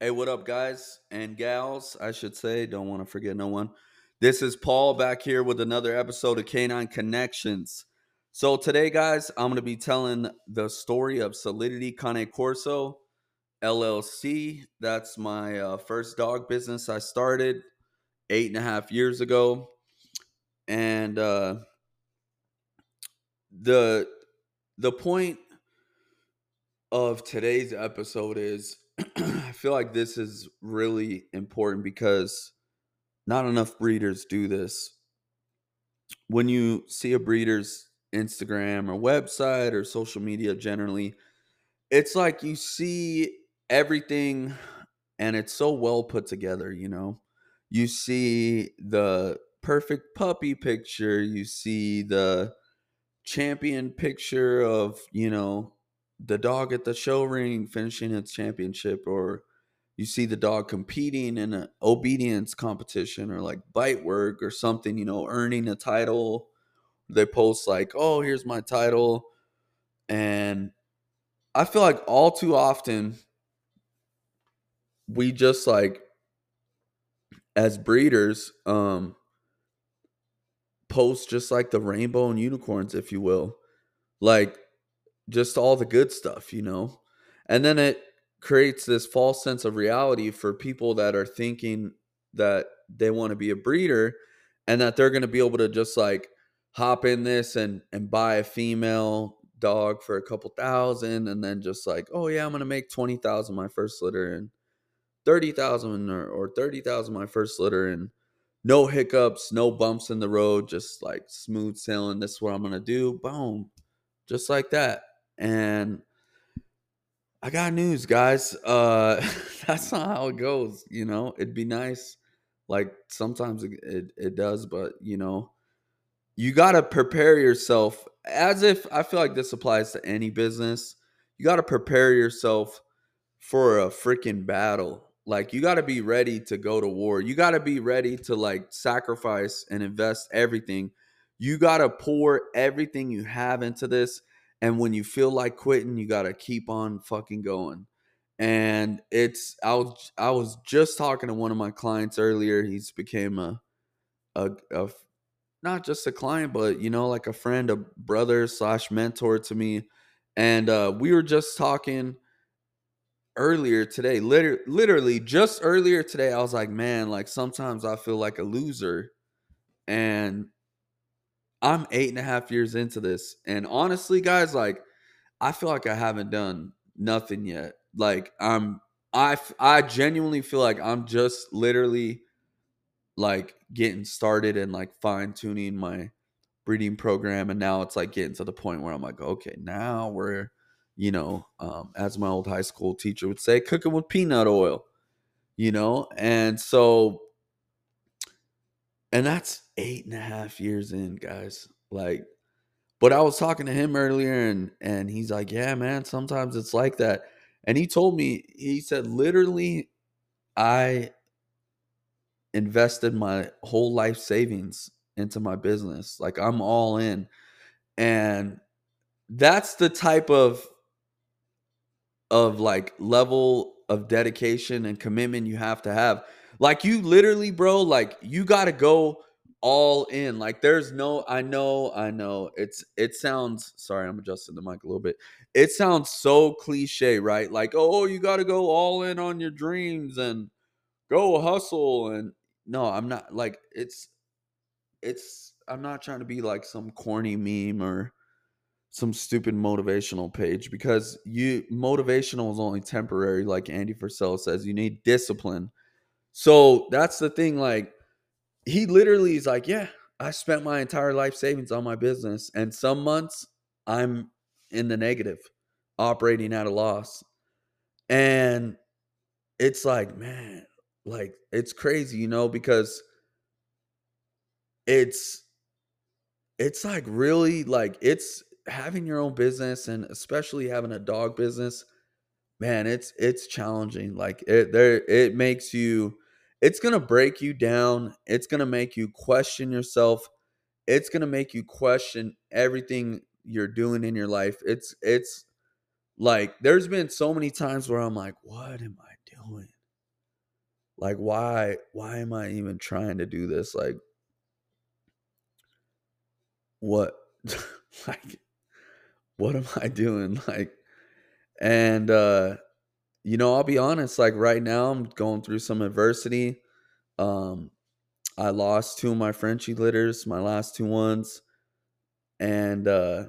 Hey, what up, guys and gals? I should say, don't want to forget no one. This is Paul back here with another episode of Canine Connections. So, today, guys, I'm going to be telling the story of Solidity Cane Corso LLC. That's my uh, first dog business I started eight and a half years ago. And uh, the the point of today's episode is I feel like this is really important because not enough breeders do this. When you see a breeder's Instagram or website or social media generally, it's like you see everything and it's so well put together, you know. You see the perfect puppy picture, you see the champion picture of, you know, the dog at the show ring finishing its championship or you see the dog competing in an obedience competition or like bite work or something, you know, earning a title. They post like, "Oh, here's my title." And I feel like all too often we just like as breeders um post just like the rainbow and unicorns if you will. Like just all the good stuff, you know? And then it creates this false sense of reality for people that are thinking that they want to be a breeder and that they're going to be able to just like hop in this and and buy a female dog for a couple thousand and then just like oh yeah i'm going to make 20000 my first litter and 30000 or, or 30000 my first litter and no hiccups no bumps in the road just like smooth sailing this is what i'm going to do boom just like that and I got news, guys. Uh, that's not how it goes. You know, it'd be nice. Like sometimes it, it, it does, but you know, you got to prepare yourself as if I feel like this applies to any business. You got to prepare yourself for a freaking battle. Like you got to be ready to go to war. You got to be ready to like sacrifice and invest everything. You got to pour everything you have into this and when you feel like quitting, you got to keep on fucking going. And it's I was I was just talking to one of my clients earlier. He's became a a, a not just a client, but you know, like a friend, a brother slash mentor to me. And uh, we were just talking earlier today. Literally, literally, just earlier today, I was like, man, like sometimes I feel like a loser. And I'm eight and a half years into this. And honestly, guys, like I feel like I haven't done nothing yet. Like I'm I I genuinely feel like I'm just literally like getting started and like fine tuning my breeding program and now it's like getting to the point where I'm like okay now we're you know um, as my old high school teacher would say cooking with peanut oil you know and so and that's eight and a half years in, guys. Like, but I was talking to him earlier and and he's like, Yeah, man, sometimes it's like that. And he told me, he said, literally, I invested my whole life savings into my business. Like I'm all in. And that's the type of of like level of dedication and commitment you have to have like you literally, bro, like you got to go all in. Like there's no I know, I know. It's it sounds sorry, I'm adjusting the mic a little bit. It sounds so cliche, right? Like, "Oh, you got to go all in on your dreams and go hustle." And no, I'm not like it's it's I'm not trying to be like some corny meme or some stupid motivational page because you motivational is only temporary like Andy Frisella says. You need discipline so that's the thing. Like, he literally is like, Yeah, I spent my entire life savings on my business. And some months I'm in the negative, operating at a loss. And it's like, man, like, it's crazy, you know, because it's, it's like really like it's having your own business and especially having a dog business man it's it's challenging like it there it makes you it's going to break you down. It's going to make you question yourself. It's going to make you question everything you're doing in your life. It's it's like there's been so many times where I'm like, what am I doing? like why why am I even trying to do this? Like what like what am I doing? Like and uh you know, I'll be honest, like right now I'm going through some adversity. Um I lost two of my Frenchie litters, my last two ones. And uh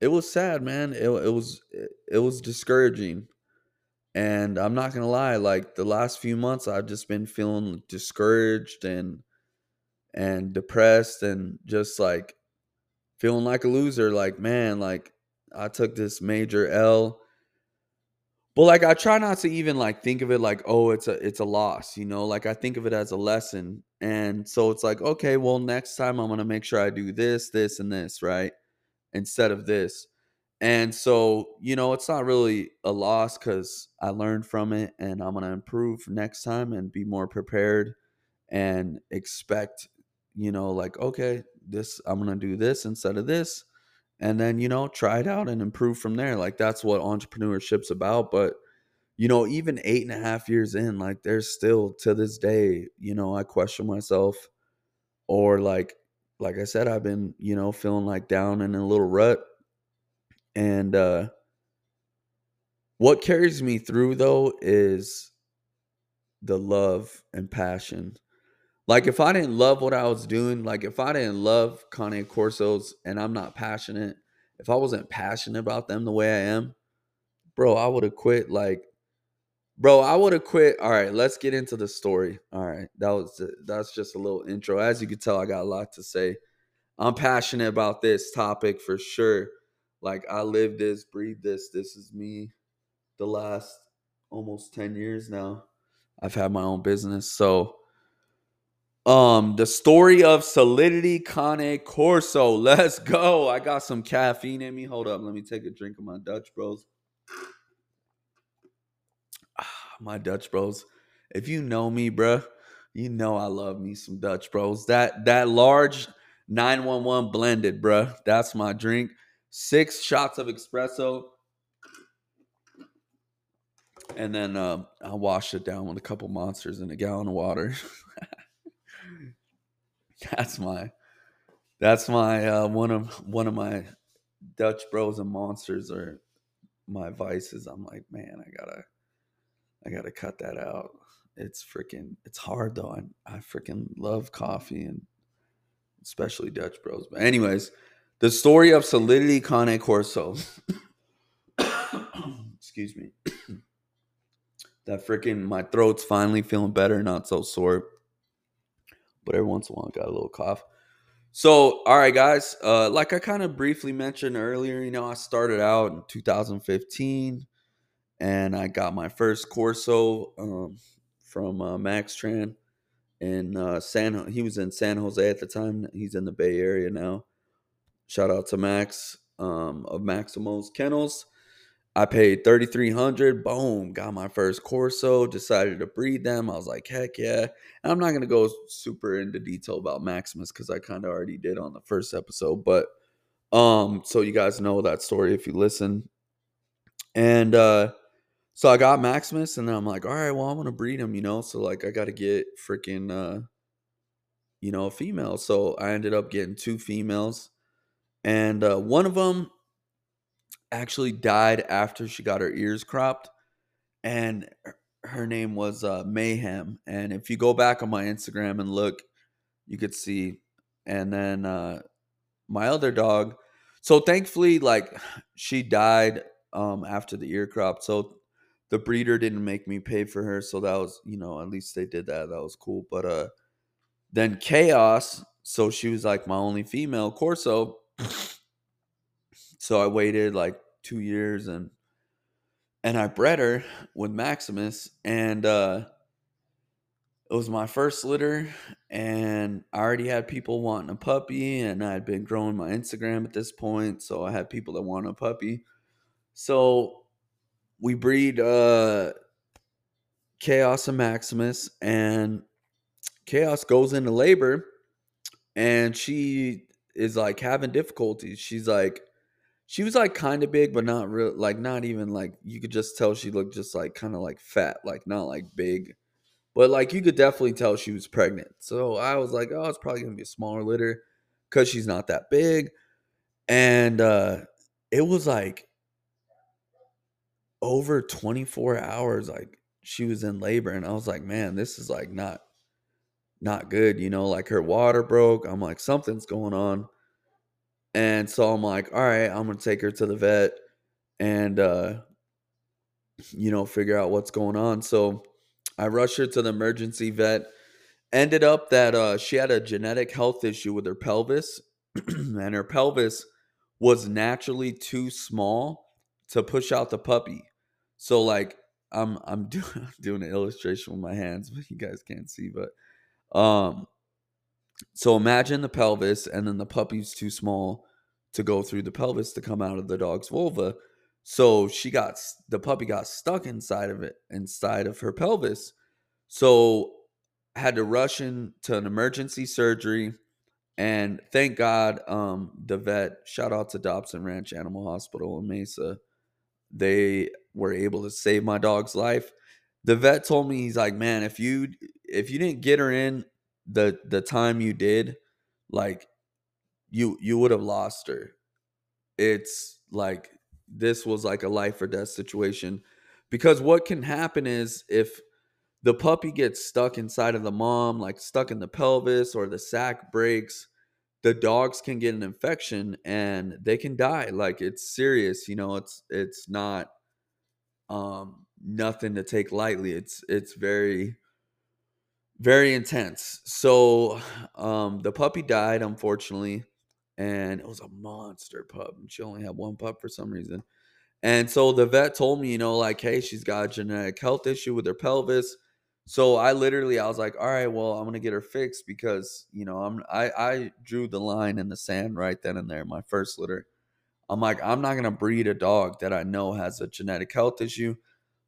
it was sad, man. It, it was it, was discouraging. And I'm not gonna lie, like the last few months I've just been feeling discouraged and and depressed and just like feeling like a loser. Like, man, like I took this major L. But like I try not to even like think of it like, oh, it's a it's a loss, you know? Like I think of it as a lesson. And so it's like, okay, well, next time I'm gonna make sure I do this, this, and this, right? Instead of this. And so, you know, it's not really a loss because I learned from it and I'm gonna improve next time and be more prepared and expect, you know, like, okay, this I'm gonna do this instead of this and then you know try it out and improve from there like that's what entrepreneurship's about but you know even eight and a half years in like there's still to this day you know i question myself or like like i said i've been you know feeling like down in a little rut and uh what carries me through though is the love and passion like if I didn't love what I was doing, like if I didn't love Cane Corsos and I'm not passionate, if I wasn't passionate about them the way I am, bro, I would have quit. Like, bro, I would have quit. All right, let's get into the story. All right, that was that's just a little intro. As you can tell, I got a lot to say. I'm passionate about this topic for sure. Like I live this, breathe this. This is me. The last almost 10 years now. I've had my own business. So um, the story of Solidity Cane Corso. Let's go. I got some caffeine in me. Hold up. Let me take a drink of my Dutch Bros. Ah, my Dutch Bros. If you know me, bruh, you know I love me some Dutch Bros. That that large 911 blended, bruh. That's my drink. Six shots of espresso. And then uh, I'll wash it down with a couple monsters and a gallon of water. That's my that's my uh, one of one of my Dutch bros and monsters are my vices. I'm like, man, I gotta I gotta cut that out. It's freaking it's hard though. I I freaking love coffee and especially Dutch bros. But anyways, the story of Solidity Cane Corso. Excuse me. that freaking my throat's finally feeling better, not so sore but every once in a while I got a little cough. So, all right, guys. Uh, like I kind of briefly mentioned earlier, you know, I started out in 2015, and I got my first Corso um, from uh, Max Tran in uh, San. He was in San Jose at the time. He's in the Bay Area now. Shout out to Max um, of Maximo's Kennels. I paid 3300 boom, got my first Corso, decided to breed them. I was like, heck yeah. And I'm not going to go super into detail about Maximus cuz I kind of already did on the first episode, but um so you guys know that story if you listen. And uh so I got Maximus and then I'm like, all right, well, I'm going to breed him, you know? So like I got to get freaking uh you know, a female. So I ended up getting two females. And uh one of them actually died after she got her ears cropped and her name was uh, mayhem and if you go back on my instagram and look you could see and then uh, my other dog so thankfully like she died um, after the ear crop so the breeder didn't make me pay for her so that was you know at least they did that that was cool but uh then chaos so she was like my only female corso so I waited like two years and and I bred her with Maximus and uh it was my first litter and I already had people wanting a puppy and I had been growing my Instagram at this point, so I had people that want a puppy. So we breed uh Chaos and Maximus and Chaos goes into labor and she is like having difficulties. She's like she was like kind of big, but not real, like not even like you could just tell she looked just like kind of like fat, like not like big, but like you could definitely tell she was pregnant. So I was like, oh, it's probably gonna be a smaller litter because she's not that big, and uh it was like over 24 hours, like she was in labor, and I was like, man, this is like not not good, you know, like her water broke. I'm like, something's going on. And so I'm like, all right, I'm gonna take her to the vet and uh, you know, figure out what's going on. So I rushed her to the emergency vet. Ended up that uh, she had a genetic health issue with her pelvis, and her pelvis was naturally too small to push out the puppy. So like I'm I'm doing doing an illustration with my hands, but you guys can't see. But um, so imagine the pelvis, and then the puppy's too small to go through the pelvis to come out of the dog's vulva. So she got the puppy got stuck inside of it, inside of her pelvis. So had to rush into an emergency surgery. And thank God, um, the vet, shout out to Dobson Ranch Animal Hospital in Mesa. They were able to save my dog's life. The vet told me he's like, man, if you if you didn't get her in the the time you did, like you you would have lost her. It's like this was like a life or death situation because what can happen is if the puppy gets stuck inside of the mom, like stuck in the pelvis or the sac breaks, the dogs can get an infection and they can die. Like it's serious, you know, it's it's not um nothing to take lightly. It's it's very very intense. So um the puppy died unfortunately and it was a monster pup. She only had one pup for some reason. And so the vet told me, you know, like, hey, she's got a genetic health issue with her pelvis. So I literally, I was like, all right, well, I'm gonna get her fixed because you know, I'm I I drew the line in the sand right then and there. My first litter, I'm like, I'm not gonna breed a dog that I know has a genetic health issue.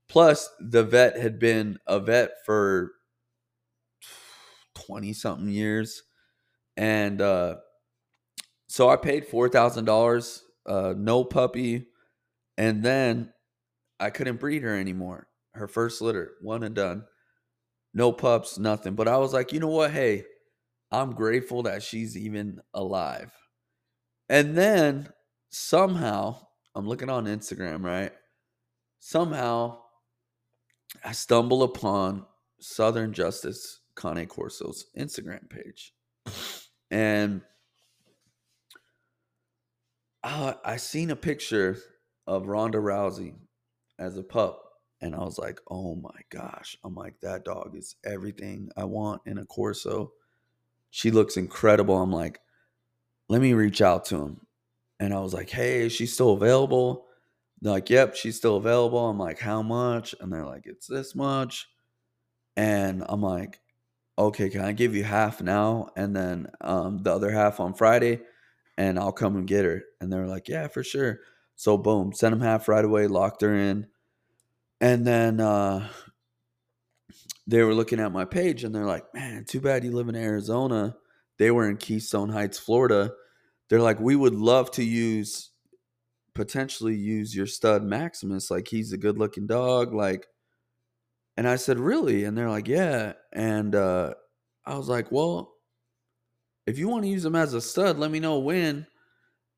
Plus, the vet had been a vet for twenty something years, and uh, so I paid $4,000, uh, no puppy, and then I couldn't breed her anymore. Her first litter, one and done no pups, nothing. But I was like, you know what? Hey, I'm grateful that she's even alive. And then somehow, I'm looking on Instagram, right? Somehow, I stumble upon Southern Justice Cane Corso's Instagram page. And I, I seen a picture of Ronda Rousey as a pup and I was like, oh my gosh. I'm like, that dog is everything I want in a Corso. She looks incredible. I'm like, let me reach out to him. And I was like, hey, is she still available? They're like, yep, she's still available. I'm like, how much? And they're like, it's this much. And I'm like, okay, can I give you half now? And then um, the other half on Friday, and I'll come and get her. And they're like, yeah, for sure. So boom, sent them half right away, locked her in. And then uh, they were looking at my page and they're like, man, too bad you live in Arizona. They were in Keystone Heights, Florida. They're like, we would love to use, potentially use your stud Maximus. Like, he's a good looking dog. Like, and I said, really? And they're like, yeah. And uh, I was like, well, if you want to use him as a stud, let me know when.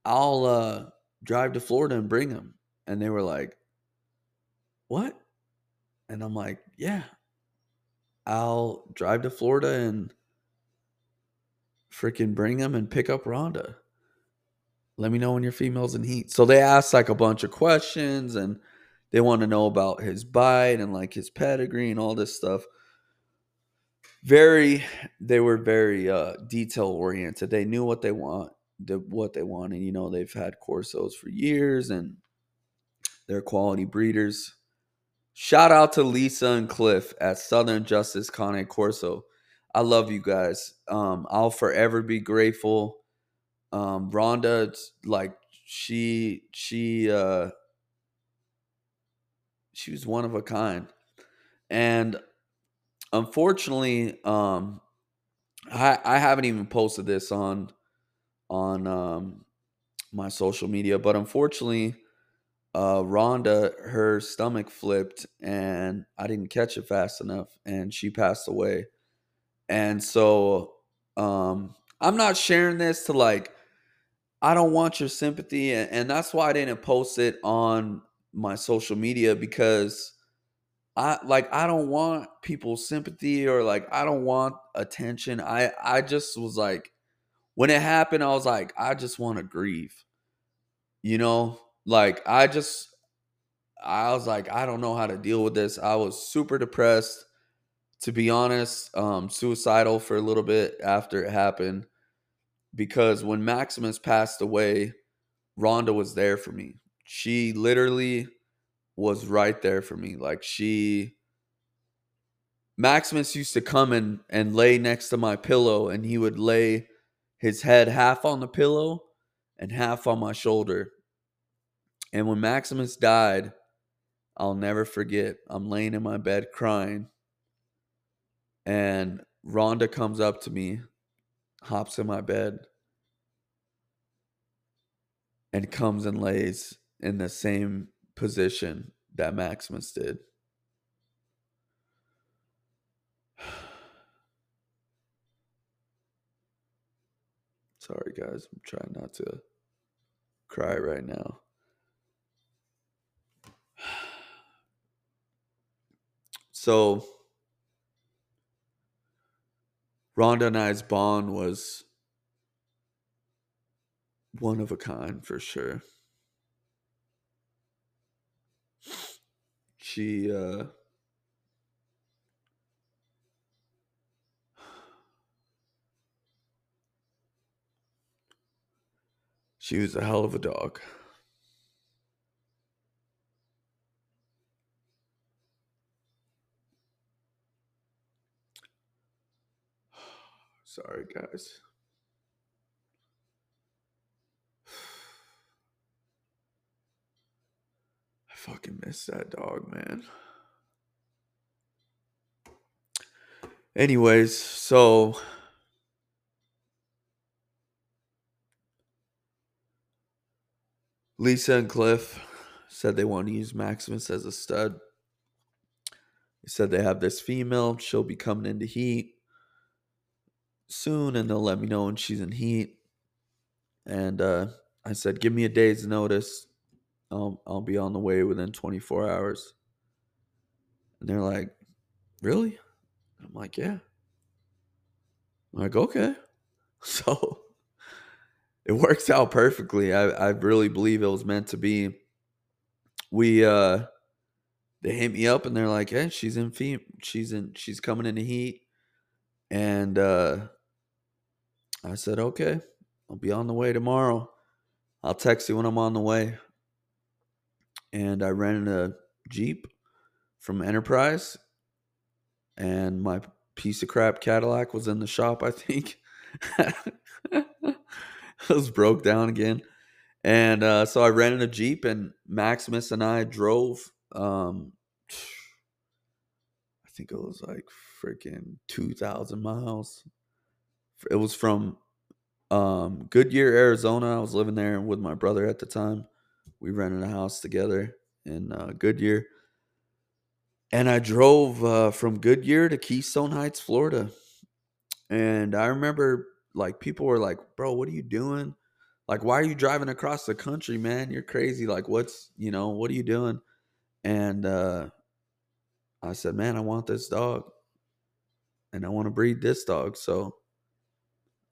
I'll uh, drive to Florida and bring him. And they were like, what? And I'm like, yeah, I'll drive to Florida and freaking bring them and pick up Rhonda. Let me know when your female's in heat. So they asked like a bunch of questions and they want to know about his bite and like his pedigree and all this stuff. Very, they were very uh, detail oriented. They knew what they want, what they wanted. You know, they've had Corsos for years and they're quality breeders. Shout out to Lisa and Cliff at Southern Justice Cane Corso. I love you guys. Um, I'll forever be grateful. Um, Rhonda, like she, she, uh, she was one of a kind, and unfortunately, um, I, I haven't even posted this on, on um, my social media. But unfortunately, uh, Rhonda, her stomach flipped and I didn't catch it fast enough and she passed away. And so um, I'm not sharing this to like, I don't want your sympathy. And, and that's why I didn't post it on my social media because I like I don't want people's sympathy or like I don't want attention. I I just was like when it happened I was like I just want to grieve. You know? Like I just I was like I don't know how to deal with this. I was super depressed to be honest, um suicidal for a little bit after it happened because when Maximus passed away, Rhonda was there for me. She literally was right there for me. Like she Maximus used to come and, and lay next to my pillow and he would lay his head half on the pillow and half on my shoulder. And when Maximus died, I'll never forget. I'm laying in my bed crying. And Rhonda comes up to me, hops in my bed, and comes and lays in the same position that Maximus did. Sorry, guys. I'm trying not to cry right now. So, Rhonda and I's bond was one of a kind for sure. She uh She was a hell of a dog. Sorry, guys. I fucking miss that dog, man. Anyways, so Lisa and Cliff said they want to use Maximus as a stud. They said they have this female. She'll be coming into heat soon, and they'll let me know when she's in heat. And uh, I said, give me a day's notice. I'll I'll be on the way within 24 hours. And they're like, really? I'm like, yeah. I'm like, okay. So it works out perfectly. I, I really believe it was meant to be. We uh they hit me up and they're like, Hey, she's in feet she's in she's coming in the heat. And uh I said, Okay, I'll be on the way tomorrow. I'll text you when I'm on the way. And I rented a Jeep from Enterprise. And my piece of crap Cadillac was in the shop, I think. It was broke down again. And uh, so I rented a Jeep, and Maximus and I drove. Um, I think it was like freaking 2,000 miles. It was from um, Goodyear, Arizona. I was living there with my brother at the time. We rented a house together in uh, Goodyear. And I drove uh, from Goodyear to Keystone Heights, Florida. And I remember like people were like, "Bro, what are you doing? Like, why are you driving across the country, man? You're crazy. Like, what's you know, what are you doing?" And uh, I said, "Man, I want this dog, and I want to breed this dog. So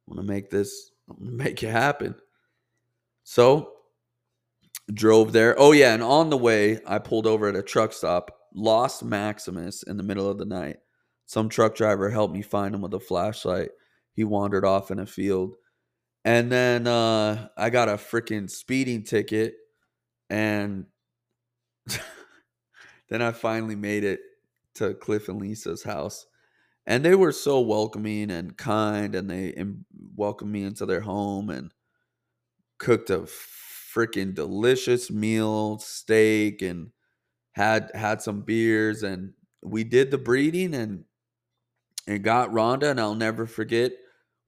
I want to make this, make it happen." So drove there. Oh yeah, and on the way, I pulled over at a truck stop. Lost Maximus in the middle of the night. Some truck driver helped me find him with a flashlight he wandered off in a field. And then uh, I got a freaking speeding ticket. And then I finally made it to Cliff and Lisa's house. And they were so welcoming and kind. And they welcomed me into their home and cooked a freaking delicious meal, steak, and had had some beers. And we did the breeding and and got Rhonda. And I'll never forget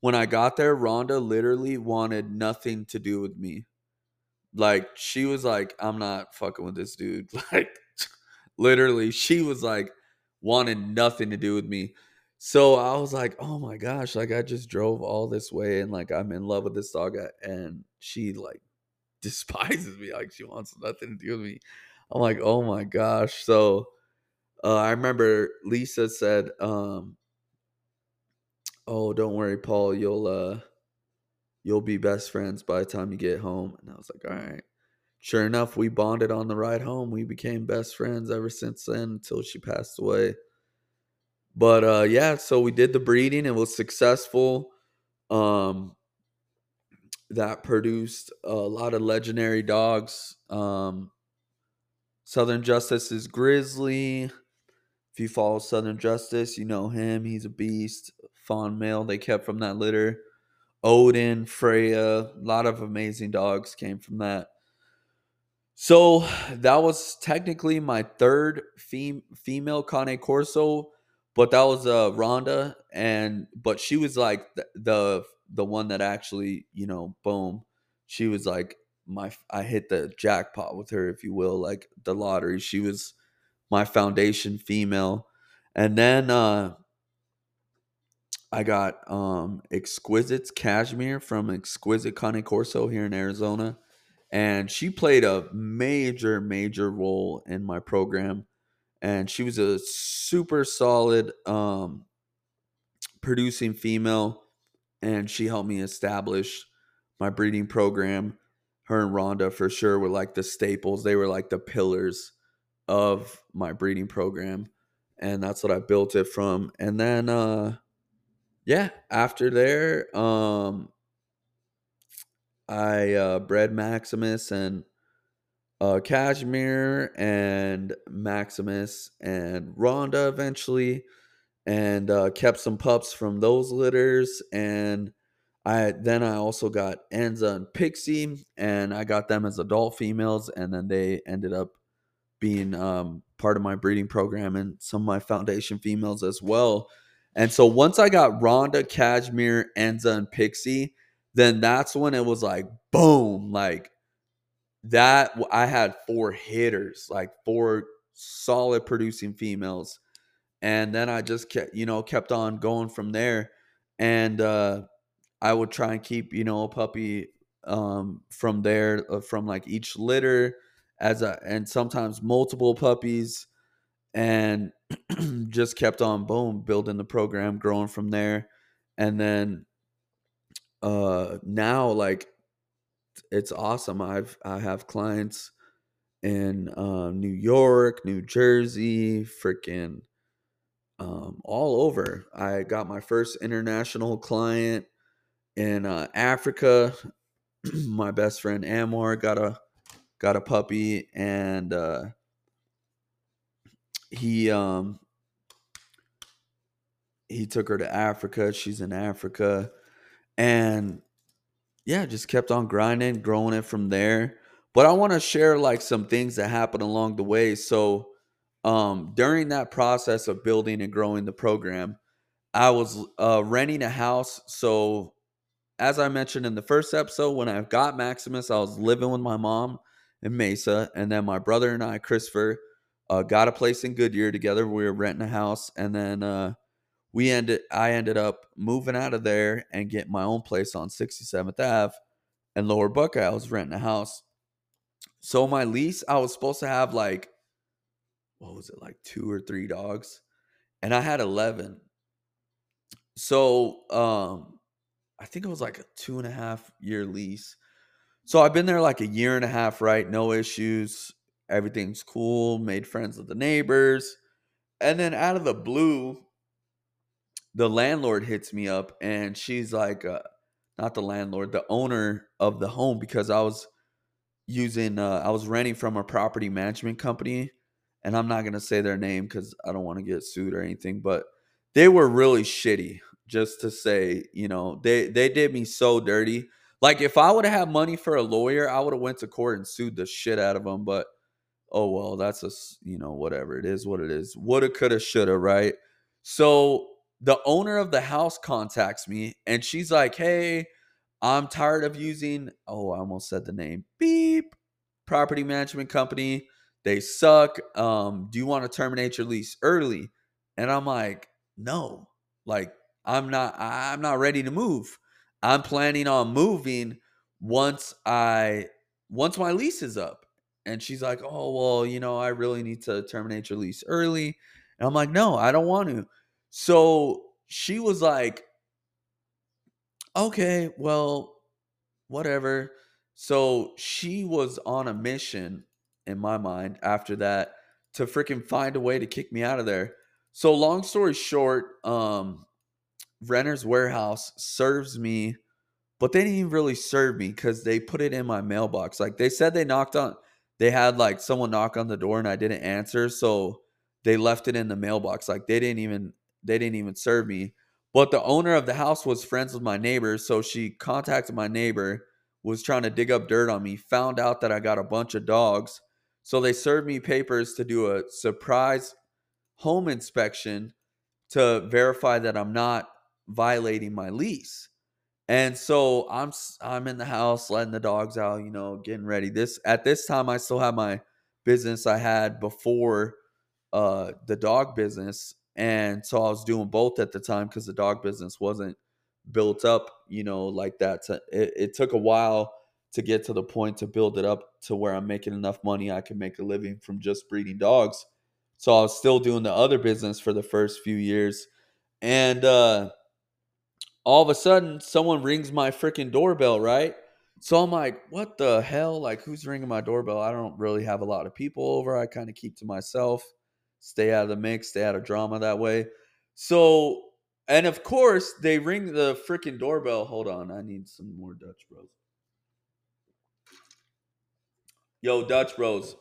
when I got there, Rhonda literally wanted nothing to do with me. like she was like, I'm not fucking with this dude. Like literally, she was like wanted nothing to do with me. So I was like, oh my gosh, like I just drove all this way and like I'm in love with this dog and she like despises me. Like she wants nothing to do with me. I'm like, oh my gosh. So uh, I remember Lisa said, um, "Oh, don't worry, Paul. You'll uh, you'll be best friends by the time you get home." And I was like, "All right." Sure enough, we bonded on the ride home. We became best friends ever since then until she passed away. But uh, yeah, so we did the breeding. It was successful. Um, that produced a lot of legendary dogs. Um, Southern Justice is Grizzly. If you follow Southern Justice, you know him. He's a beast. Fawn male they kept from that litter. Odin, Freya, a lot of amazing dogs came from that. So that was technically my third fem- female Cane Corso, but that was uh Rhonda, and but she was like the the one that actually you know boom, she was like my I hit the jackpot with her, if you will, like the lottery. She was my foundation female. And then uh I got um Exquisite's Cashmere from Exquisite Cane Corso here in Arizona. And she played a major, major role in my program. And she was a super solid um producing female. And she helped me establish my breeding program. Her and Rhonda for sure were like the staples. They were like the pillars of my breeding program and that's what I built it from. And then uh yeah, after there um I uh bred Maximus and uh Cashmere and Maximus and Rhonda eventually and uh kept some pups from those litters and I then I also got Enza and Pixie and I got them as adult females and then they ended up being um, part of my breeding program and some of my foundation females as well. And so once I got Rhonda, Cashmere, Enza, and Pixie, then that's when it was like boom, like that. I had four hitters, like four solid producing females, and then I just kept, you know, kept on going from there. And uh, I would try and keep, you know, a puppy um, from there, uh, from like each litter as a and sometimes multiple puppies and just kept on boom building the program growing from there and then uh now like it's awesome i've i have clients in uh, new york new jersey freaking um all over i got my first international client in uh, africa my best friend amor got a got a puppy and uh he um he took her to Africa. She's in Africa. And yeah, just kept on grinding, growing it from there. But I want to share like some things that happened along the way. So um during that process of building and growing the program, I was uh renting a house. So as I mentioned in the first episode, when I got Maximus, I was living with my mom in Mesa, and then my brother and I, Christopher, uh, got a place in Goodyear together. We were renting a house, and then uh, we ended. I ended up moving out of there and getting my own place on 67th Ave and Lower Buckeye. I was renting a house. So my lease, I was supposed to have like, what was it, like two or three dogs, and I had 11. So um, I think it was like a two and a half year lease. So I've been there like a year and a half, right? No issues. Everything's cool. Made friends with the neighbors. And then out of the blue, the landlord hits me up and she's like, uh, not the landlord, the owner of the home, because I was using, uh, I was renting from a property management company. And I'm not going to say their name because I don't want to get sued or anything, but they were really shitty. Just to say, you know, they they did me so dirty like if I would have had money for a lawyer, I would have went to court and sued the shit out of them. But oh well, that's a you know whatever it is, what it is. Woulda, coulda, shoulda, right? So the owner of the house contacts me and she's like, "Hey, I'm tired of using, oh, I almost said the name, beep, property management company. They suck. Um, do you want to terminate your lease early? And I'm like, no, like I'm not, I'm not ready to move. I'm planning on moving once I, once my lease is up. And she's like, oh, well, you know, I really need to terminate your lease early. And I'm like, no, I don't want to. So she was like, okay, well, whatever. So she was on a mission in my mind after that to freaking find a way to kick me out of there. So long story short, um Renter's Warehouse serves me, but they didn't even really serve me because they put it in my mailbox. Like they said they knocked on they had like someone knock on the door and I didn't answer. So they left it in the mailbox. Like they didn't even they didn't even serve me. But the owner of the house was friends with my neighbor, so she contacted my neighbor, was trying to dig up dirt on me, found out that I got a bunch of dogs. So they served me papers to do a surprise home inspection to verify that I'm not violating my lease. And so I'm I'm in the house letting the dogs out, you know, getting ready. This at this time I still have my business I had before uh the dog business and so I was doing both at the time because the dog business wasn't built up, you know, like that. To, it, it took a while to get to the point to build it up to where I'm making enough money I can make a living from just breeding dogs. So I was still doing the other business for the first few years. And uh all of a sudden someone rings my freaking doorbell, right? So I'm like, what the hell? Like, who's ringing my doorbell? I don't really have a lot of people over. I kind of keep to myself stay out of the mix, stay out of drama that way. So, and of course, they ring the freaking doorbell. Hold on, I need some more Dutch Bros. Yo, Dutch Bros,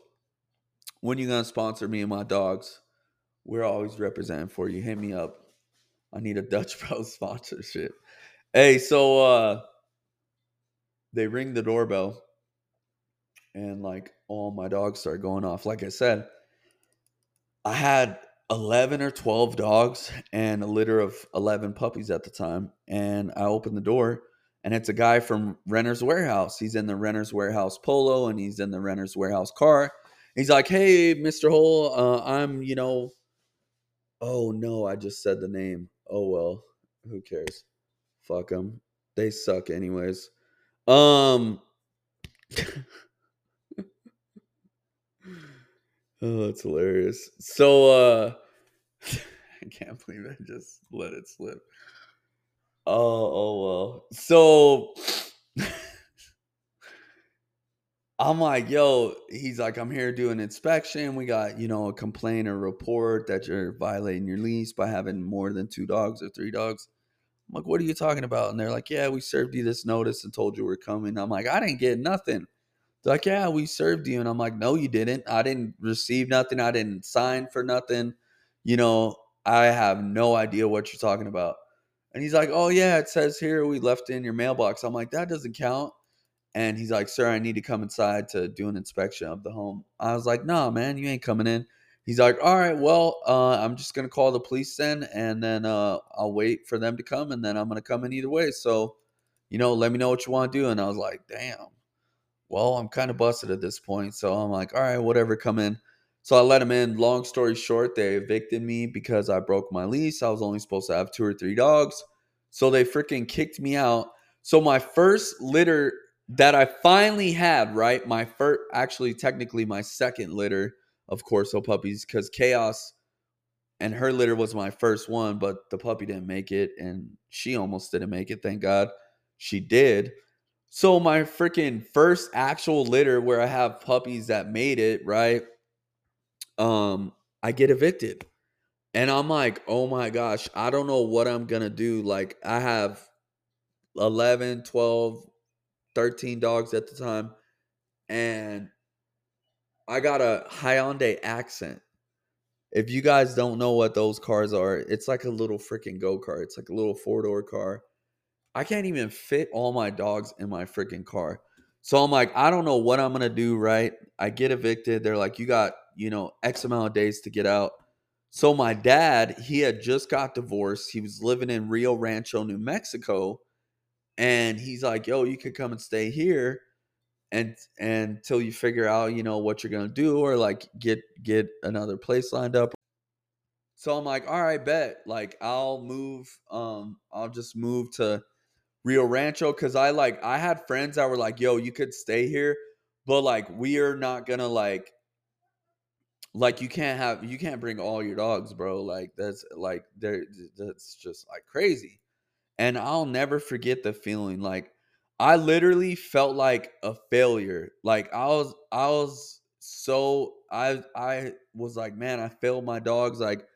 when you gonna sponsor me and my dogs? We're always representing for you. Hit me up. I need a Dutch Bros sponsorship. Hey, so uh they ring the doorbell and like all my dogs start going off. Like I said, I had 11 or 12 dogs and a litter of 11 puppies at the time. And I opened the door and it's a guy from Renter's Warehouse. He's in the Renter's Warehouse Polo and he's in the Renter's Warehouse car. He's like, Hey, Mr. Hole, uh, I'm, you know, oh no, I just said the name. Oh well, who cares? Fuck them. They suck anyways. Um, Oh, that's hilarious. So uh I can't believe I just let it slip. Oh, oh well. So I'm like, yo, he's like, I'm here doing inspection. We got, you know, a complaint or report that you're violating your lease by having more than two dogs or three dogs. I'm like, what are you talking about? And they're like, yeah, we served you this notice and told you we're coming. I'm like, I didn't get nothing. They're like, yeah, we served you. And I'm like, no, you didn't. I didn't receive nothing. I didn't sign for nothing. You know, I have no idea what you're talking about. And he's like, oh, yeah, it says here we left in your mailbox. I'm like, that doesn't count. And he's like, sir, I need to come inside to do an inspection of the home. I was like, "Nah, man, you ain't coming in. He's like, all right, well, uh, I'm just to call the police then. And then uh, I'll wait for them to come. And then I'm to come in either way. So, you know, let me know what you want to do. And I was like, damn well, I'm kind of busted at this point. So I'm like, all right, whatever, come in. So I let them in. Long story short, they evicted me because I broke my lease. I was only supposed to have two or three dogs. So they freaking kicked me out. So my first litter that I finally had, right? My first, actually, technically, my second litter of Corso puppies because Chaos and her litter was my first one, but the puppy didn't make it and she almost didn't make it. Thank God she did. So my freaking first actual litter where I have puppies that made it, right? Um, I get evicted. And I'm like, "Oh my gosh, I don't know what I'm going to do. Like I have 11, 12, 13 dogs at the time and I got a Hyundai Accent. If you guys don't know what those cars are, it's like a little freaking go-kart. It's like a little four-door car I can't even fit all my dogs in my freaking car. So I'm like, I don't know what I'm gonna do, right? I get evicted. They're like, you got, you know, X amount of days to get out. So my dad, he had just got divorced. He was living in Rio Rancho, New Mexico. and he's like, "Yo, you could come and stay here." And, and until you figure out, you know, what you're gonna do, or like get get another place lined up. So I'm like, all right, bet. Like I'll move. Um, I'll just move to Rio Rancho because I like I had friends that were like, yo, you could stay here, but like we are not gonna like like you can't have you can't bring all your dogs, bro. Like that's like there that's just like crazy. And I'll never forget the feeling. Like I literally felt like a failure. Like I was I was so I I was like, man, I failed my dogs. Like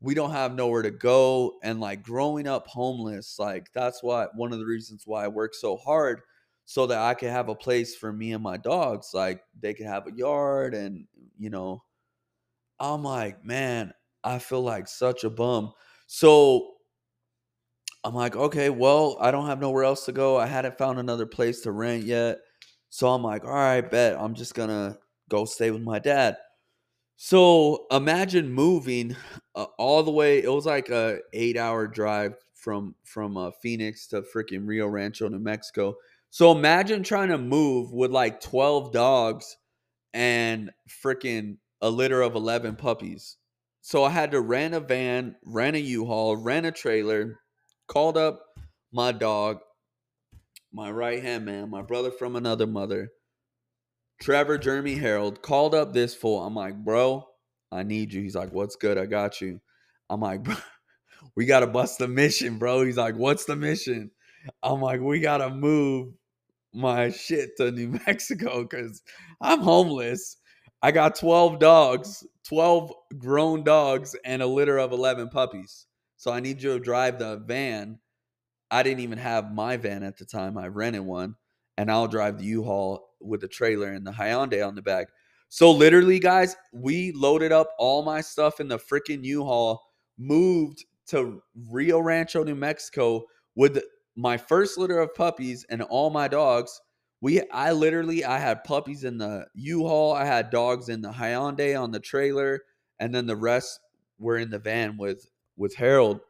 we don't have nowhere to go and like growing up homeless like that's why one of the reasons why i work so hard so that i could have a place for me and my dogs like they could have a yard and you know i'm like man i feel like such a bum so i'm like okay well i don't have nowhere else to go i hadn't found another place to rent yet so i'm like all right bet i'm just gonna go stay with my dad so imagine moving uh, all the way. It was like a eight hour drive from from uh, Phoenix to freaking Rio Rancho, New Mexico. So imagine trying to move with like twelve dogs and freaking a litter of eleven puppies. So I had to rent a van, rent a U-Haul, rent a trailer, called up my dog, my right hand man, my brother from another mother Trevor Jeremy Harold called up this fool. I'm like, bro, I need you. He's like, what's good? I got you. I'm like, bro, we gotta bust the mission, bro. He's like, what's the mission? I'm like, we gotta move my shit to New Mexico because I'm homeless. I got 12 dogs, 12 grown dogs, and a litter of 11 puppies. So I need you to drive the van. I didn't even have my van at the time. I rented one, and I'll drive the U-Haul with the trailer and the Hyundai on the back. So literally, guys, we loaded up all my stuff in the freaking U-Haul, moved to Rio Rancho, New Mexico with my first litter of puppies and all my dogs. We I literally I had puppies in the U-Haul, I had dogs in the Hyundai on the trailer, and then the rest were in the van with with Harold.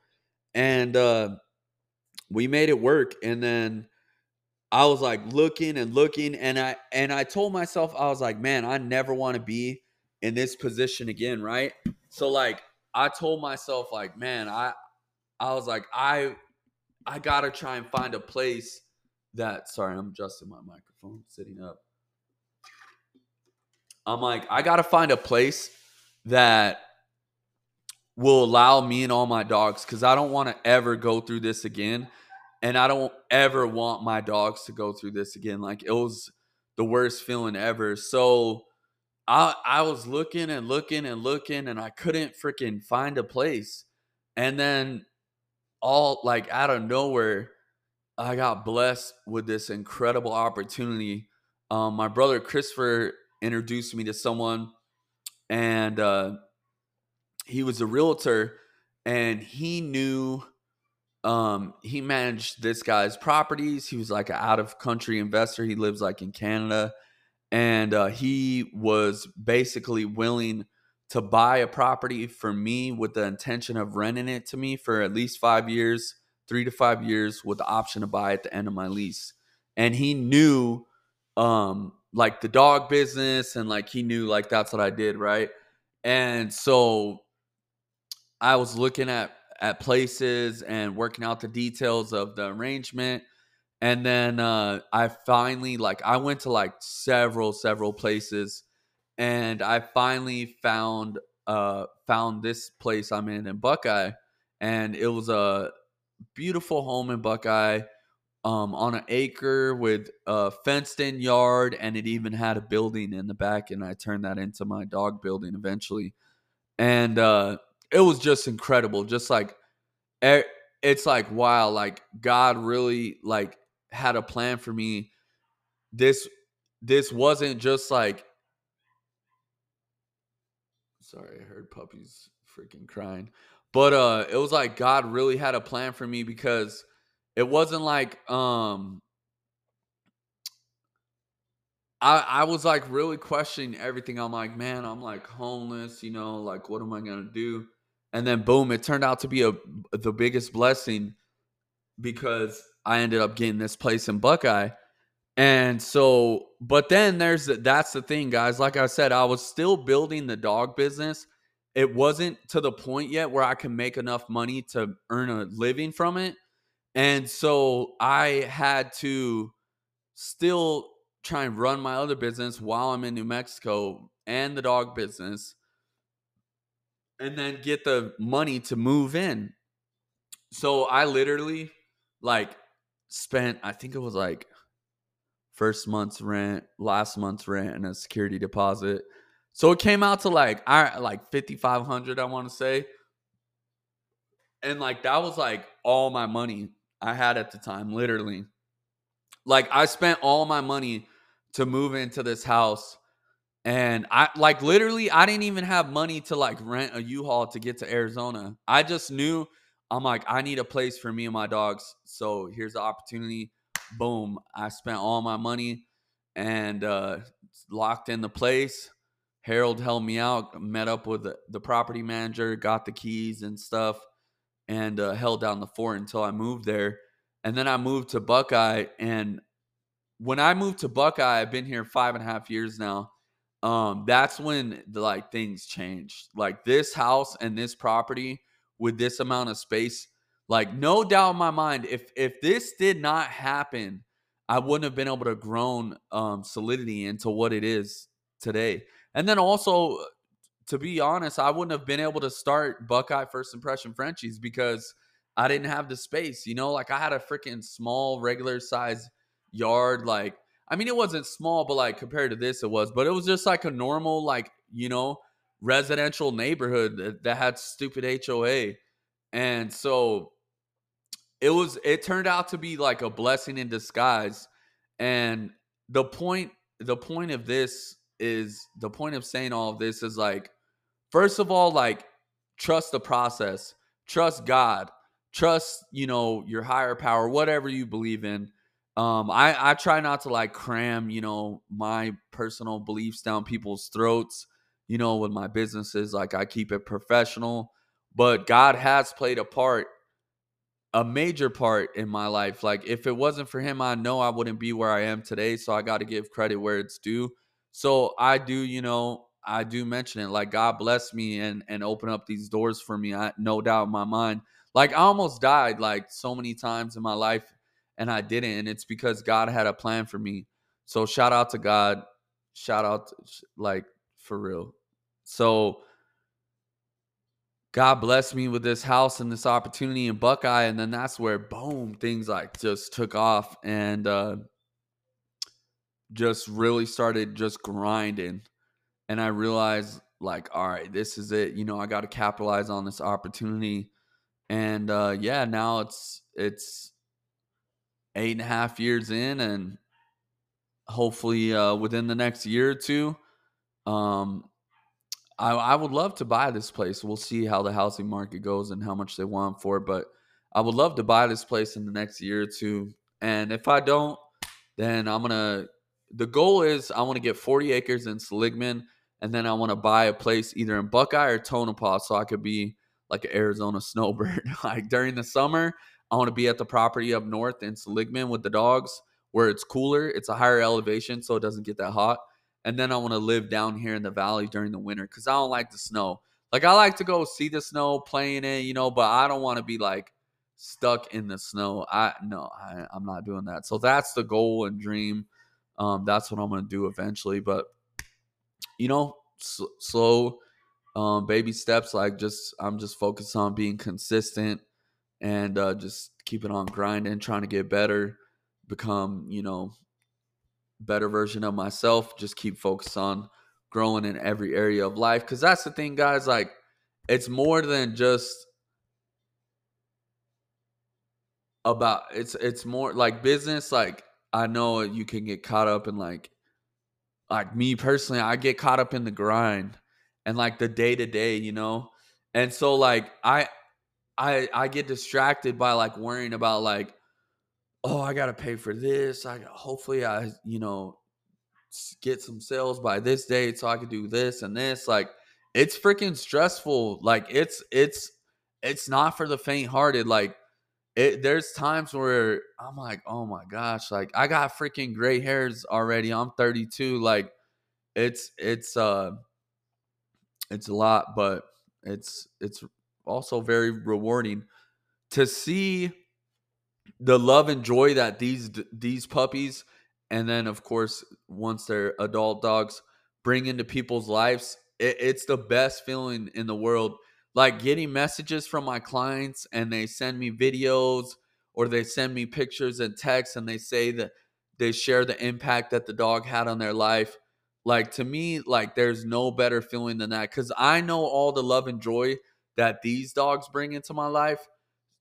And uh we made it work and then I was like looking and looking and I and I told myself I was like, man, I never want to be in this position again, right? So like I told myself like, man, I I was like I I got to try and find a place that sorry, I'm adjusting my microphone sitting up. I'm like I got to find a place that will allow me and all my dogs cuz I don't want to ever go through this again and I don't ever want my dogs to go through this again. Like it was the worst feeling ever. So I I was looking and looking and looking and I couldn't freaking find a place. And then all like out of nowhere, I got blessed with this incredible opportunity. Um, my brother Christopher introduced me to someone, and uh, he was a realtor, and he knew um, he managed this guy's properties. He was like an out of country investor. He lives like in Canada. And uh, he was basically willing to buy a property for me with the intention of renting it to me for at least five years, three to five years, with the option to buy at the end of my lease. And he knew um like the dog business and like he knew like that's what I did, right? And so I was looking at at places and working out the details of the arrangement. And then uh, I finally like I went to like several several places, and I finally found uh found this place I'm in in Buckeye, and it was a beautiful home in Buckeye, um, on an acre with a fenced in yard, and it even had a building in the back, and I turned that into my dog building eventually, and uh, it was just incredible. Just like it's like wow, like God really like had a plan for me. This this wasn't just like sorry, I heard puppies freaking crying. But uh it was like God really had a plan for me because it wasn't like um I, I was like really questioning everything. I'm like, man, I'm like homeless, you know, like what am I gonna do? And then boom, it turned out to be a the biggest blessing because I ended up getting this place in Buckeye. And so, but then there's that's the thing, guys. Like I said, I was still building the dog business. It wasn't to the point yet where I can make enough money to earn a living from it. And so I had to still try and run my other business while I'm in New Mexico and the dog business and then get the money to move in. So I literally like spent I think it was like first month's rent, last month's rent, and a security deposit. So it came out to like I like fifty five hundred, I want to say, and like that was like all my money I had at the time, literally. Like I spent all my money to move into this house, and I like literally I didn't even have money to like rent a U-Haul to get to Arizona. I just knew I'm like I need a place for me and my dogs, so here's the opportunity boom, I spent all my money and uh, locked in the place. Harold helped me out, met up with the, the property manager, got the keys and stuff, and uh, held down the fort until I moved there. And then I moved to Buckeye. And when I moved to Buckeye, I've been here five and a half years now. Um, that's when like things changed. Like this house and this property with this amount of space like no doubt in my mind, if if this did not happen, I wouldn't have been able to grown um, solidity into what it is today. And then also, to be honest, I wouldn't have been able to start Buckeye First Impression Frenchies because I didn't have the space. You know, like I had a freaking small, regular size yard. Like, I mean, it wasn't small, but like compared to this, it was. But it was just like a normal, like you know, residential neighborhood that, that had stupid HOA. And so it was it turned out to be like a blessing in disguise and the point the point of this is the point of saying all of this is like first of all like trust the process trust god trust you know your higher power whatever you believe in um i i try not to like cram you know my personal beliefs down people's throats you know with my businesses like i keep it professional but god has played a part a major part in my life. Like if it wasn't for him, I know I wouldn't be where I am today. So I got to give credit where it's due. So I do, you know, I do mention it. Like God bless me and and open up these doors for me. I no doubt in my mind. Like I almost died like so many times in my life and I didn't. And it's because God had a plan for me. So shout out to God. Shout out to, like for real. So God blessed me with this house and this opportunity in Buckeye. And then that's where, boom, things like just took off and uh, just really started just grinding. And I realized, like, all right, this is it. You know, I got to capitalize on this opportunity. And uh, yeah, now it's, it's, eight and a half years in and hopefully uh, within the next year or two um, I, I would love to buy this place. We'll see how the housing market goes and how much they want for it. But I would love to buy this place in the next year or two. And if I don't, then I'm gonna. The goal is I want to get 40 acres in Seligman, and then I want to buy a place either in Buckeye or Tonopah, so I could be like an Arizona snowbird. like during the summer, I want to be at the property up north in Seligman with the dogs, where it's cooler, it's a higher elevation, so it doesn't get that hot and then I want to live down here in the valley during the winter because I don't like the snow. Like I like to go see the snow, playing it, you know, but I don't want to be like stuck in the snow. I no, I, I'm not doing that. So that's the goal and dream. Um, that's what I'm gonna do eventually. But you know, s- slow, um, baby steps. Like just I'm just focused on being consistent and uh, just keeping on grinding, trying to get better, become you know better version of myself. Just keep focused on growing in every area of life. Cause that's the thing, guys. Like, it's more than just about it's it's more like business like i know you can get caught up in like like me personally i get caught up in the grind and like the day to day you know and so like i i i get distracted by like worrying about like oh, I got to pay for this. I hopefully I, you know, get some sales by this date so I could do this and this. Like it's freaking stressful. Like it's it's it's not for the faint hearted. Like it there's times where I'm like, oh my gosh, like I got freaking gray hairs already. I'm 32. Like it's it's uh it's a lot, but it's it's also very rewarding to see the love and joy that these these puppies and then of course once they're adult dogs bring into people's lives it, it's the best feeling in the world like getting messages from my clients and they send me videos or they send me pictures and texts and they say that they share the impact that the dog had on their life like to me like there's no better feeling than that cuz I know all the love and joy that these dogs bring into my life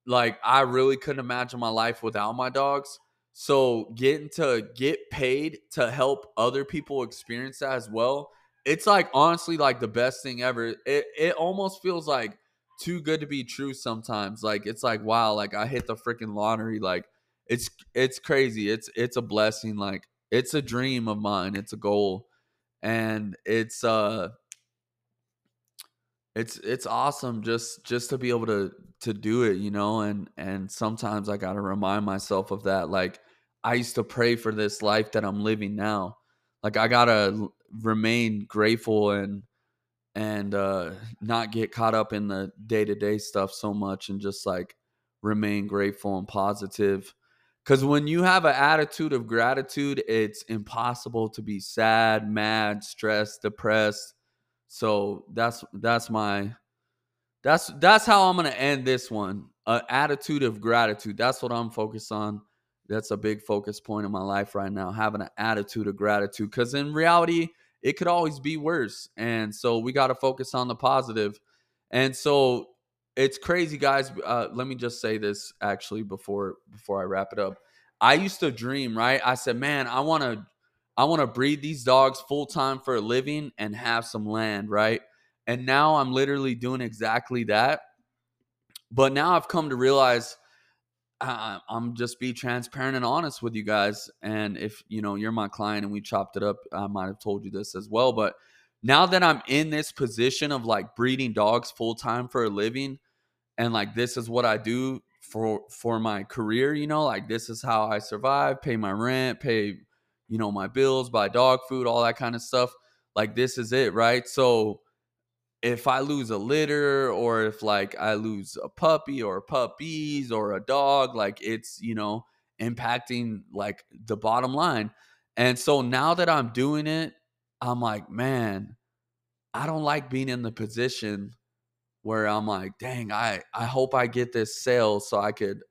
like I really couldn't imagine my life without my dogs. So getting to get paid to help other people experience that as well, it's like honestly like the best thing ever. It it almost feels like too good to be true sometimes. Like it's like wow, like I hit the freaking lottery. Like it's it's crazy. It's it's a blessing. Like it's a dream of mine. It's a goal. And it's uh it's it's awesome just just to be able to to do it you know and and sometimes i got to remind myself of that like i used to pray for this life that i'm living now like i got to remain grateful and and uh not get caught up in the day-to-day stuff so much and just like remain grateful and positive because when you have an attitude of gratitude it's impossible to be sad mad stressed depressed so that's that's my that's that's how I'm gonna end this one. An attitude of gratitude. That's what I'm focused on. That's a big focus point in my life right now. Having an attitude of gratitude. Because in reality, it could always be worse. And so we got to focus on the positive. And so it's crazy, guys. Uh, let me just say this actually before before I wrap it up. I used to dream, right? I said, man, I want to I want to breed these dogs full time for a living and have some land, right? And now I'm literally doing exactly that. But now I've come to realize uh, I'm just be transparent and honest with you guys. And if you know you're my client and we chopped it up, I might have told you this as well. But now that I'm in this position of like breeding dogs full time for a living, and like this is what I do for for my career, you know, like this is how I survive, pay my rent, pay you know, my bills, buy dog food, all that kind of stuff. Like this is it, right? So if I lose a litter or if like I lose a puppy or puppies or a dog, like it's, you know, impacting like the bottom line. And so now that I'm doing it, I'm like, man, I don't like being in the position where I'm like, dang, I I hope I get this sale so I could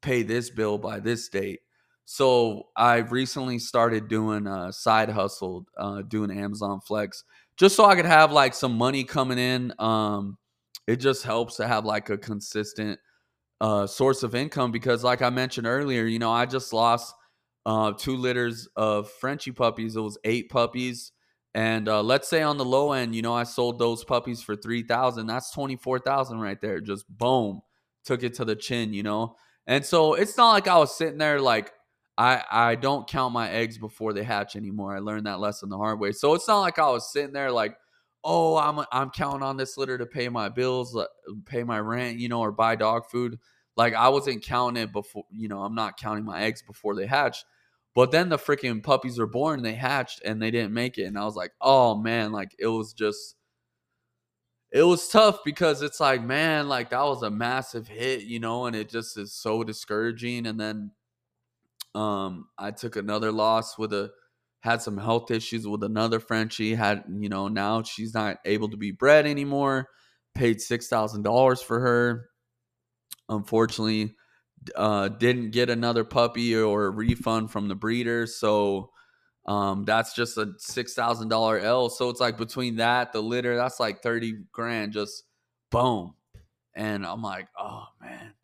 pay this bill by this date. So I've recently started doing a side hustle, uh, doing Amazon Flex, just so I could have like some money coming in. Um, it just helps to have like a consistent uh, source of income because, like I mentioned earlier, you know, I just lost uh, two litters of Frenchy puppies. It was eight puppies, and uh, let's say on the low end, you know, I sold those puppies for three thousand. That's twenty four thousand right there. Just boom, took it to the chin, you know. And so it's not like I was sitting there like I I don't count my eggs before they hatch anymore. I learned that lesson the hard way. So it's not like I was sitting there like, oh, I'm I'm counting on this litter to pay my bills, uh, pay my rent, you know, or buy dog food. Like I wasn't counting it before, you know, I'm not counting my eggs before they hatch. But then the freaking puppies are born, they hatched and they didn't make it. And I was like, oh man, like it was just it was tough because it's like, man, like that was a massive hit, you know, and it just is so discouraging. And then um, I took another loss with a had some health issues with another friend. She Had you know now she's not able to be bred anymore. Paid six thousand dollars for her. Unfortunately, uh, didn't get another puppy or a refund from the breeder. So um, that's just a six thousand dollar L. So it's like between that, the litter, that's like thirty grand. Just boom, and I'm like, oh man.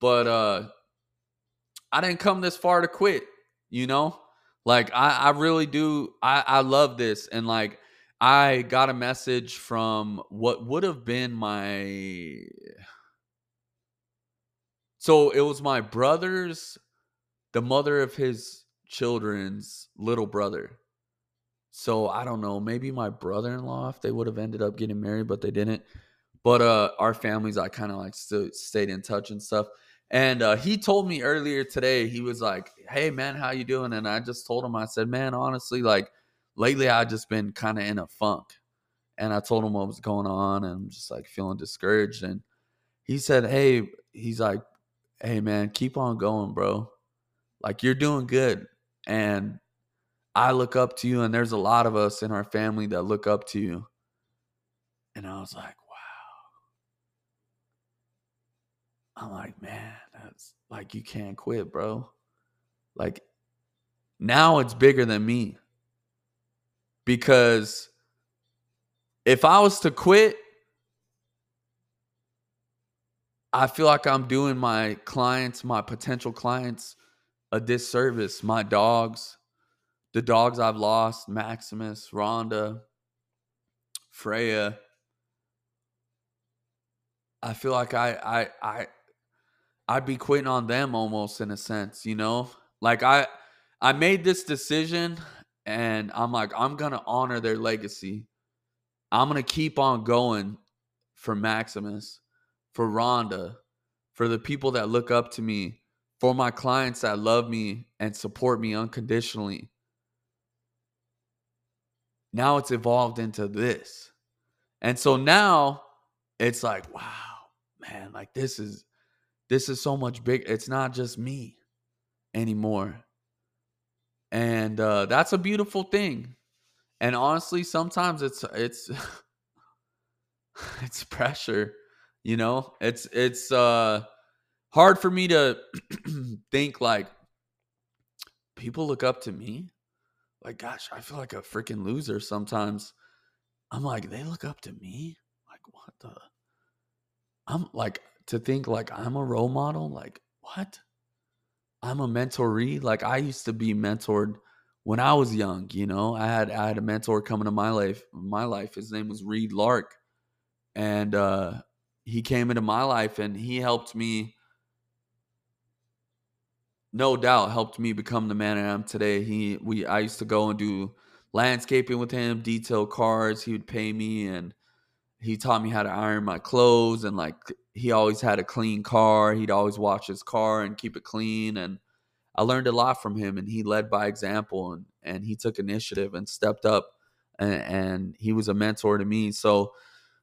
But uh, I didn't come this far to quit, you know? Like I, I really do I, I love this. And like I got a message from what would have been my so it was my brother's the mother of his children's little brother. So I don't know, maybe my brother-in-law if they would have ended up getting married, but they didn't. But uh our families I kind of like st- stayed in touch and stuff And uh, he told me earlier today, he was like, "Hey man, how you doing?" And I just told him, I said, "Man, honestly, like lately, I just been kind of in a funk." And I told him what was going on, and I'm just like feeling discouraged. And he said, "Hey, he's like, hey man, keep on going, bro. Like you're doing good, and I look up to you, and there's a lot of us in our family that look up to you." And I was like, I'm like, man, that's like you can't quit, bro. Like now it's bigger than me. Because if I was to quit, I feel like I'm doing my clients, my potential clients, a disservice. My dogs, the dogs I've lost, Maximus, Rhonda, Freya. I feel like I I I I'd be quitting on them almost in a sense, you know? Like I I made this decision and I'm like I'm going to honor their legacy. I'm going to keep on going for Maximus, for Rhonda, for the people that look up to me, for my clients that love me and support me unconditionally. Now it's evolved into this. And so now it's like, wow, man, like this is this is so much big. It's not just me anymore. And uh, that's a beautiful thing. And honestly, sometimes it's it's it's pressure, you know? It's it's uh hard for me to think like people look up to me. Like gosh, I feel like a freaking loser sometimes. I'm like, they look up to me? Like what the I'm like to think like I'm a role model. Like, what? I'm a mentoree. Like I used to be mentored when I was young, you know. I had I had a mentor coming to my life, my life. His name was Reed Lark. And uh he came into my life and he helped me no doubt helped me become the man I am today. He we I used to go and do landscaping with him, detail cars, he would pay me and he taught me how to iron my clothes and like he always had a clean car. He'd always wash his car and keep it clean. And I learned a lot from him. And he led by example and, and he took initiative and stepped up. And, and he was a mentor to me. So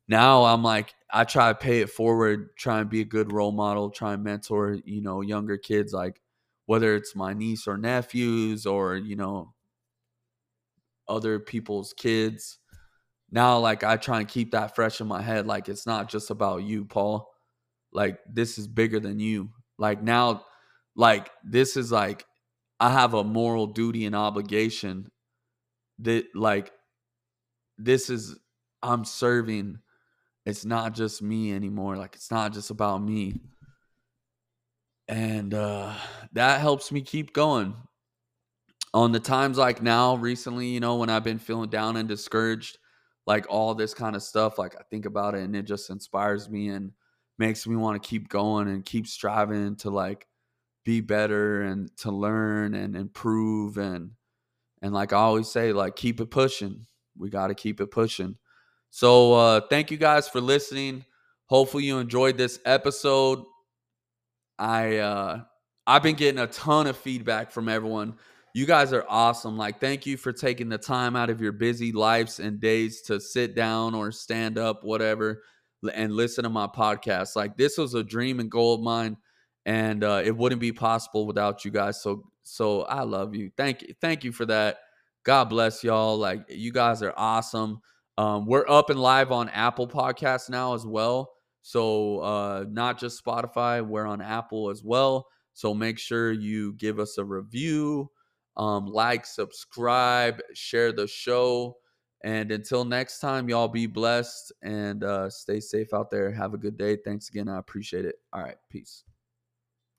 now I'm like, I try to pay it forward, try and be a good role model, try and mentor, you know, younger kids, like whether it's my niece or nephews or, you know, other people's kids. Now, like, I try and keep that fresh in my head. Like, it's not just about you, Paul. Like this is bigger than you. Like now like this is like i have a moral duty and obligation that like this is i'm serving. It's not just me anymore. Like it's not just about me. And uh that helps me keep going. On the times like now recently you know when i've been feeling down and discouraged like all this kind of stuff like i think about it and it just inspires me and makes me want to keep going and keep striving to like be better and to learn and improve and and like I always say like keep it pushing. We got to keep it pushing. So uh thank you guys for listening. Hopefully you enjoyed this episode. I uh I've been getting a ton of feedback from everyone. You guys are awesome. Like thank you for taking the time out of your busy lives and days to sit down or stand up whatever and listen to my podcast. Like this was a dream and goal of mine, and uh, it wouldn't be possible without you guys. So so I love you. Thank you. Thank you for that. God bless y'all. Like you guys are awesome. Um, we're up and live on Apple Podcasts now as well. So uh, not just Spotify, we're on Apple as well. So make sure you give us a review, um, like, subscribe, share the show. And until next time, y'all be blessed and uh, stay safe out there. Have a good day. Thanks again. I appreciate it. All right. Peace.